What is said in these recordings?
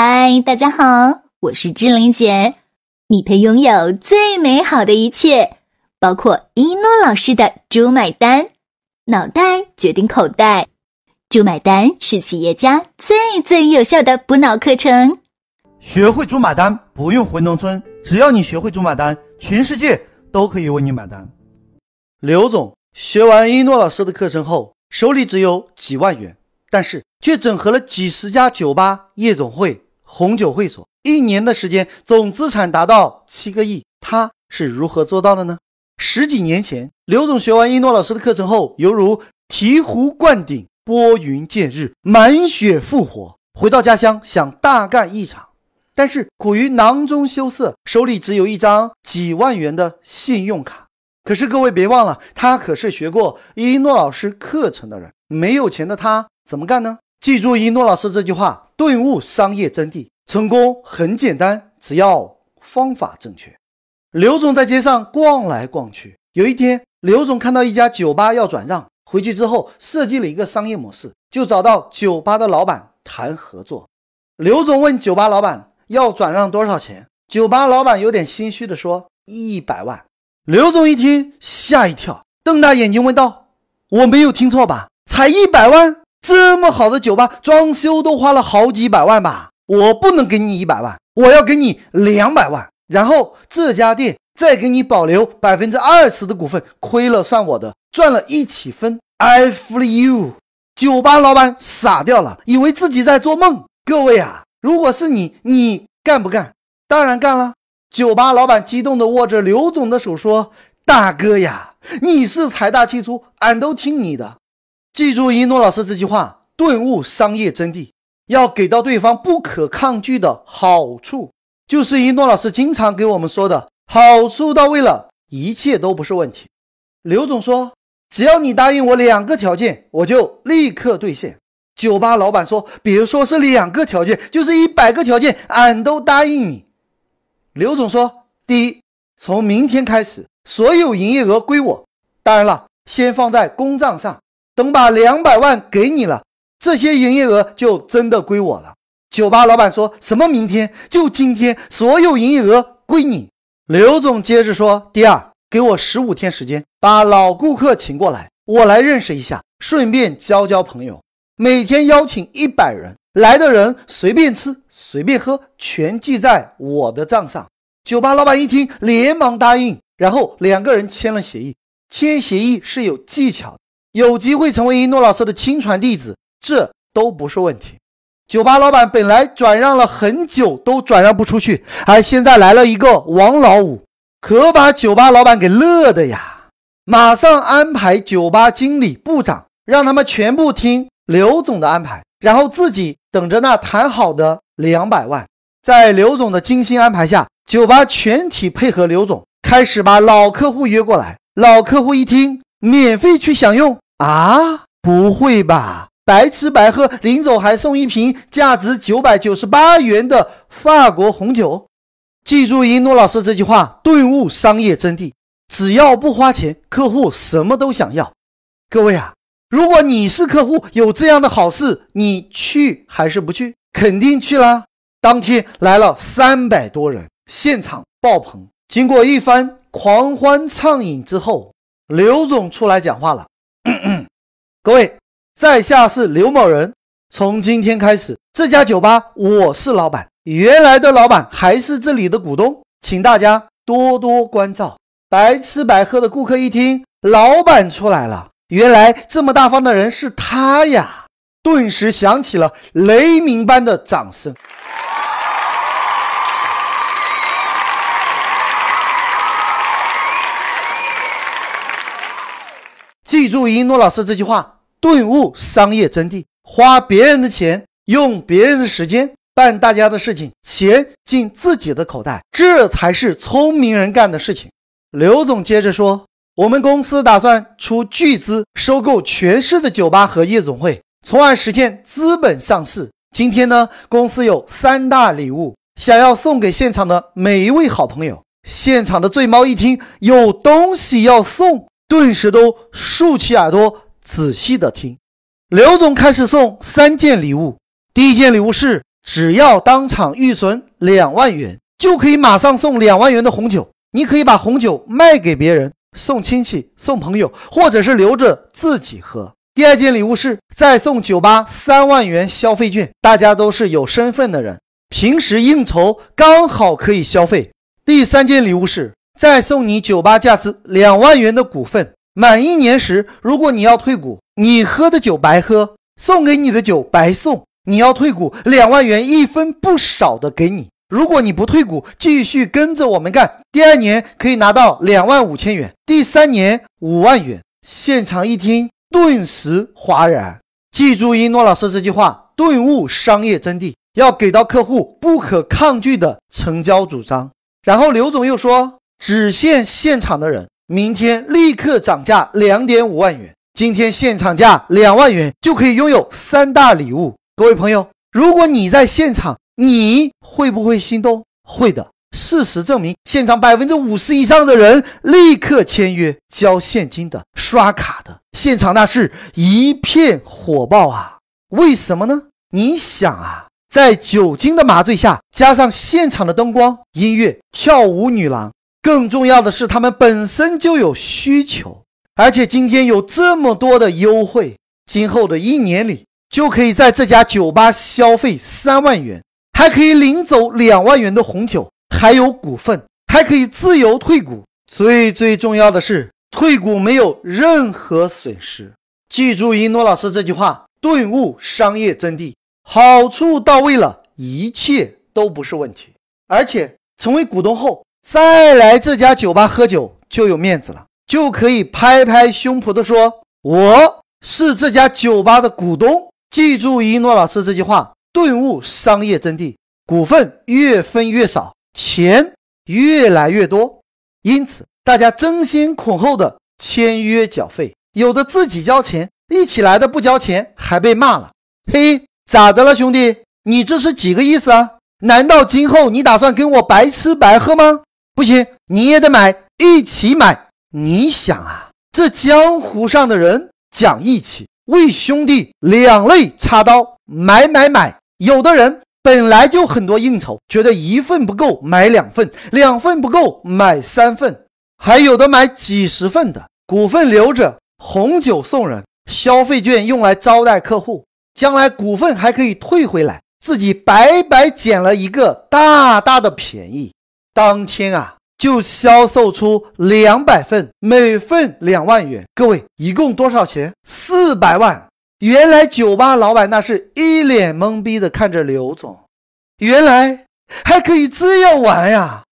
嗨，大家好，我是志玲姐。你配拥有最美好的一切，包括一诺老师的“猪买单”，脑袋决定口袋，“猪买单”是企业家最最有效的补脑课程。学会“猪买单”，不用回农村，只要你学会“猪买单”，全世界都可以为你买单。刘总学完一诺老师的课程后，手里只有几万元，但是却整合了几十家酒吧、夜总会。红酒会所一年的时间，总资产达到七个亿，他是如何做到的呢？十几年前，刘总学完一诺老师的课程后，犹如醍醐灌顶、拨云见日、满血复活，回到家乡想大干一场，但是苦于囊中羞涩，手里只有一张几万元的信用卡。可是各位别忘了，他可是学过一诺老师课程的人，没有钱的他怎么干呢？记住一诺老师这句话，顿悟商业真谛。成功很简单，只要方法正确。刘总在街上逛来逛去，有一天，刘总看到一家酒吧要转让，回去之后设计了一个商业模式，就找到酒吧的老板谈合作。刘总问酒吧老板要转让多少钱，酒吧老板有点心虚的说一百万。刘总一听吓一跳，瞪大眼睛问道：“我没有听错吧？才一百万？”这么好的酒吧，装修都花了好几百万吧？我不能给你一百万，我要给你两百万，然后这家店再给你保留百分之二十的股份，亏了算我的，赚了一起分。I f l you！酒吧老板傻掉了，以为自己在做梦。各位啊，如果是你，你干不干？当然干了。酒吧老板激动地握着刘总的手说：“大哥呀，你是财大气粗，俺都听你的。”记住一诺老师这句话，顿悟商业真谛，要给到对方不可抗拒的好处，就是一诺老师经常给我们说的，好处到位了，一切都不是问题。刘总说，只要你答应我两个条件，我就立刻兑现。酒吧老板说，别说是两个条件，就是一百个条件，俺都答应你。刘总说，第一，从明天开始，所有营业额归我，当然了，先放在公账上。等把两百万给你了，这些营业额就真的归我了。酒吧老板说什么？明天就今天，所有营业额归你。刘总接着说：“第二，给我十五天时间，把老顾客请过来，我来认识一下，顺便交交朋友。每天邀请一百人，来的人随便吃随便喝，全记在我的账上。”酒吧老板一听，连忙答应，然后两个人签了协议。签协议是有技巧的。有机会成为一诺老师的亲传弟子，这都不是问题。酒吧老板本来转让了很久都转让不出去，而现在来了一个王老五，可把酒吧老板给乐的呀！马上安排酒吧经理、部长，让他们全部听刘总的安排，然后自己等着那谈好的两百万。在刘总的精心安排下，酒吧全体配合刘总，开始把老客户约过来。老客户一听。免费去享用啊？不会吧！白吃白喝，临走还送一瓶价值九百九十八元的法国红酒。记住一诺老师这句话，顿悟商业真谛。只要不花钱，客户什么都想要。各位啊，如果你是客户，有这样的好事，你去还是不去？肯定去啦！当天来了三百多人，现场爆棚。经过一番狂欢畅饮之后。刘总出来讲话了，各位，在下是刘某人。从今天开始，这家酒吧我是老板，原来的老板还是这里的股东，请大家多多关照。白吃白喝的顾客一听，老板出来了，原来这么大方的人是他呀，顿时响起了雷鸣般的掌声。记住一诺老师这句话，顿悟商业真谛：花别人的钱，用别人的时间办大家的事情，钱进自己的口袋，这才是聪明人干的事情。刘总接着说：“我们公司打算出巨资收购全市的酒吧和夜总会，从而实现资本上市。今天呢，公司有三大礼物，想要送给现场的每一位好朋友。”现场的醉猫一听有东西要送。顿时都竖起耳朵，仔细的听。刘总开始送三件礼物。第一件礼物是只要当场预存两万元，就可以马上送两万元的红酒。你可以把红酒卖给别人，送亲戚、送朋友，或者是留着自己喝。第二件礼物是再送酒吧三万元消费券，大家都是有身份的人，平时应酬刚好可以消费。第三件礼物是再送你酒吧价值两万元的股份，满一年时，如果你要退股，你喝的酒白喝，送给你的酒白送。你要退股，两万元一分不少的给你。如果你不退股，继续跟着我们干，第二年可以拿到两万五千元，第三年五万元。现场一听，顿时哗然。记住一诺老师这句话，顿悟商业真谛，要给到客户不可抗拒的成交主张。然后刘总又说，只限现场的人，明天立刻涨价两点五万元，今天现场价两万元就可以拥有三大礼物。各位朋友，如果你在现场，你会不会心动？会的。事实证明，现场百分之五十以上的人立刻签约交现金的、刷卡的，现场那是一片火爆啊！为什么呢？你想啊，在酒精的麻醉下，加上现场的灯光、音乐、跳舞女郎，更重要的是，他们本身就有需求，而且今天有这么多的优惠，今后的一年里。就可以在这家酒吧消费三万元，还可以领走两万元的红酒，还有股份，还可以自由退股。最最重要的是，退股没有任何损失。记住一诺老师这句话，顿悟商业真谛，好处到位了，一切都不是问题。而且成为股东后，再来这家酒吧喝酒就有面子了，就可以拍拍胸脯的说：“我是这家酒吧的股东。”记住一诺老师这句话，顿悟商业真谛：股份越分越少，钱越来越多。因此，大家争先恐后的签约缴费，有的自己交钱，一起来的不交钱还被骂了。嘿，咋的了，兄弟？你这是几个意思啊？难道今后你打算跟我白吃白喝吗？不行，你也得买，一起买。你想啊，这江湖上的人讲义气。为兄弟两肋插刀，买买买！有的人本来就很多应酬，觉得一份不够买两份，两份不够买三份，还有的买几十份的股份留着，红酒送人，消费券用来招待客户，将来股份还可以退回来，自己白白捡了一个大大的便宜。当天啊！就销售出两百份，每份两万元。各位，一共多少钱？四百万。原来酒吧老板那是一脸懵逼的看着刘总，原来还可以这样玩呀，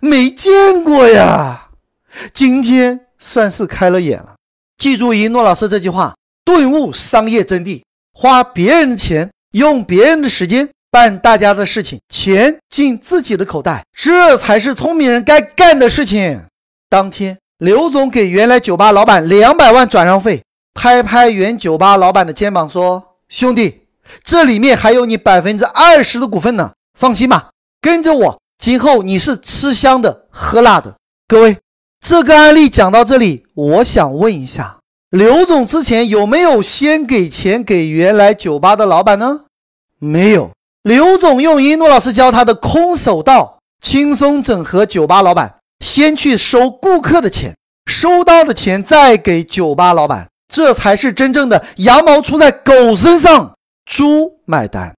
没见过呀。今天算是开了眼了。记住一诺老师这句话，顿悟商业真谛：花别人的钱，用别人的时间。办大家的事情，钱进自己的口袋，这才是聪明人该干的事情。当天，刘总给原来酒吧老板两百万转让费，拍拍原酒吧老板的肩膀说：“兄弟，这里面还有你百分之二十的股份呢，放心吧，跟着我，今后你是吃香的喝辣的。”各位，这个案例讲到这里，我想问一下，刘总之前有没有先给钱给原来酒吧的老板呢？没有。刘总用一诺老师教他的空手道，轻松整合酒吧老板。先去收顾客的钱，收到的钱再给酒吧老板，这才是真正的羊毛出在狗身上，猪买单。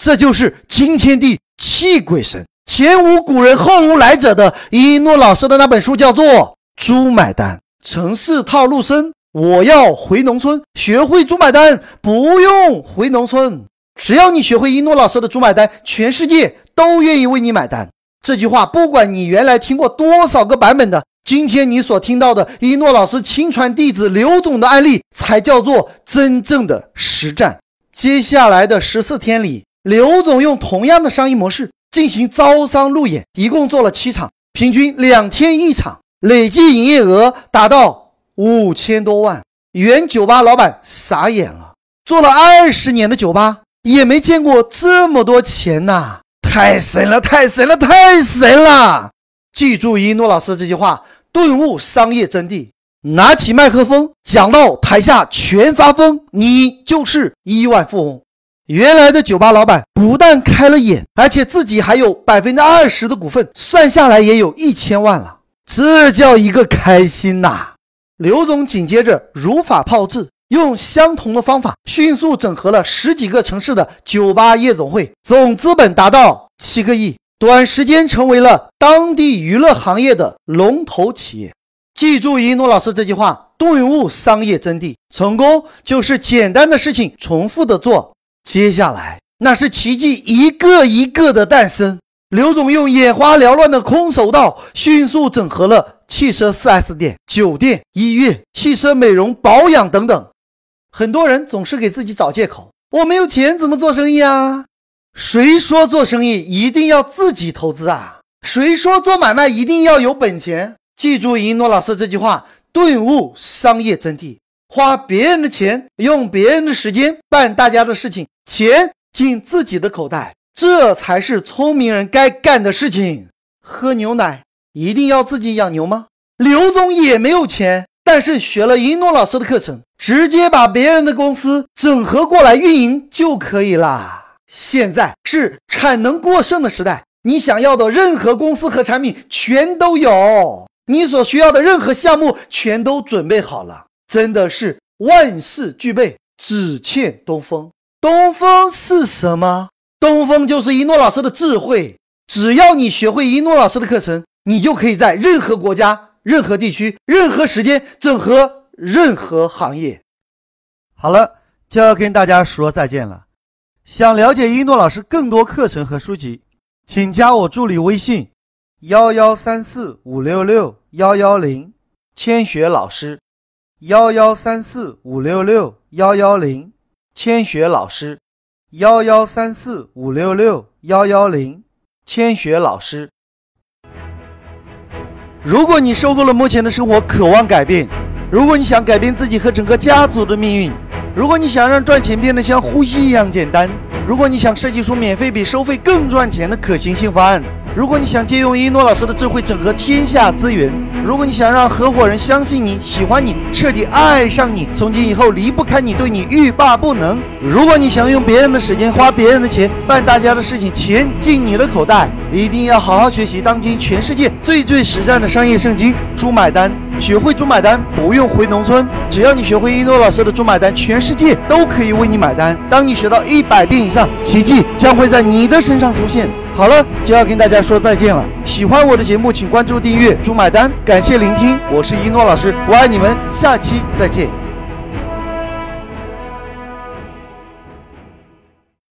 这就是惊天地泣鬼神，前无古人后无来者的一诺老师的那本书，叫做《猪买单》。城市套路深，我要回农村，学会猪买单，不用回农村。只要你学会一诺老师的“猪买单”，全世界都愿意为你买单。这句话，不管你原来听过多少个版本的，今天你所听到的一诺老师亲传弟子刘总的案例，才叫做真正的实战。接下来的十四天里，刘总用同样的商业模式进行招商路演，一共做了七场，平均两天一场，累计营业额达到五千多万。原酒吧老板傻眼了，做了二十年的酒吧。也没见过这么多钱呐！太神了，太神了，太神了！记住一诺老师这句话，顿悟商业真谛。拿起麦克风讲到台下全发疯，你就是亿万富翁。原来的酒吧老板不但开了眼，而且自己还有百分之二十的股份，算下来也有一千万了，这叫一个开心呐！刘总紧接着如法炮制，用相同的方法迅速整合了十几个城市的酒吧夜总会，总资本达到七个亿，短时间成为了当地娱乐行业的龙头企业。记住一诺老师这句话：顿悟商业真谛，成功就是简单的事情重复的做。接下来，那是奇迹一个一个的诞生。刘总用眼花缭乱的空手道，迅速整合了汽车 4S 店、酒店、医院、汽车美容保养等等。很多人总是给自己找借口：“我没有钱，怎么做生意啊？”谁说做生意一定要自己投资啊？谁说做买卖一定要有本钱？记住一诺老师这句话，顿悟商业真谛。花别人的钱，用别人的时间办大家的事情，钱进自己的口袋，这才是聪明人该干的事情。喝牛奶一定要自己养牛吗？刘总也没有钱，但是学了一诺老师的课程，直接把别人的公司整合过来运营就可以啦。现在是产能过剩的时代，你想要的任何公司和产品全都有，你所需要的任何项目全都准备好了。真的是万事俱备，只欠东风。东风是什么？东风就是一诺老师的智慧。只要你学会一诺老师的课程，你就可以在任何国家、任何地区、任何时间整合任何行业。好了，就要跟大家说再见了。想了解一诺老师更多课程和书籍，请加我助理微信：幺幺三四五六六幺幺零，千雪老师。幺幺三四五六六幺幺零，千雪老师。幺幺三四五六六幺幺零，千雪老师。如果你受够了目前的生活，渴望改变；如果你想改变自己和整个家族的命运；如果你想让赚钱变得像呼吸一样简单；如果你想设计出免费比收费更赚钱的可行性方案。如果你想借用一诺老师的智慧整合天下资源，如果你想让合伙人相信你、喜欢你、彻底爱上你，从今以后离不开你，对你欲罢不能；如果你想用别人的时间、花别人的钱办大家的事情，钱进你的口袋，一定要好好学习当今全世界最最实战的商业圣经《猪买单》，学会猪买单，不用回农村。只要你学会一诺老师的猪买单，全世界都可以为你买单。当你学到一百遍以上，奇迹将会在你的身上出现。好了，就要跟大家说再见了。喜欢我的节目，请关注订阅“猪买单”。感谢聆听，我是一诺老师，我爱你们，下期再见。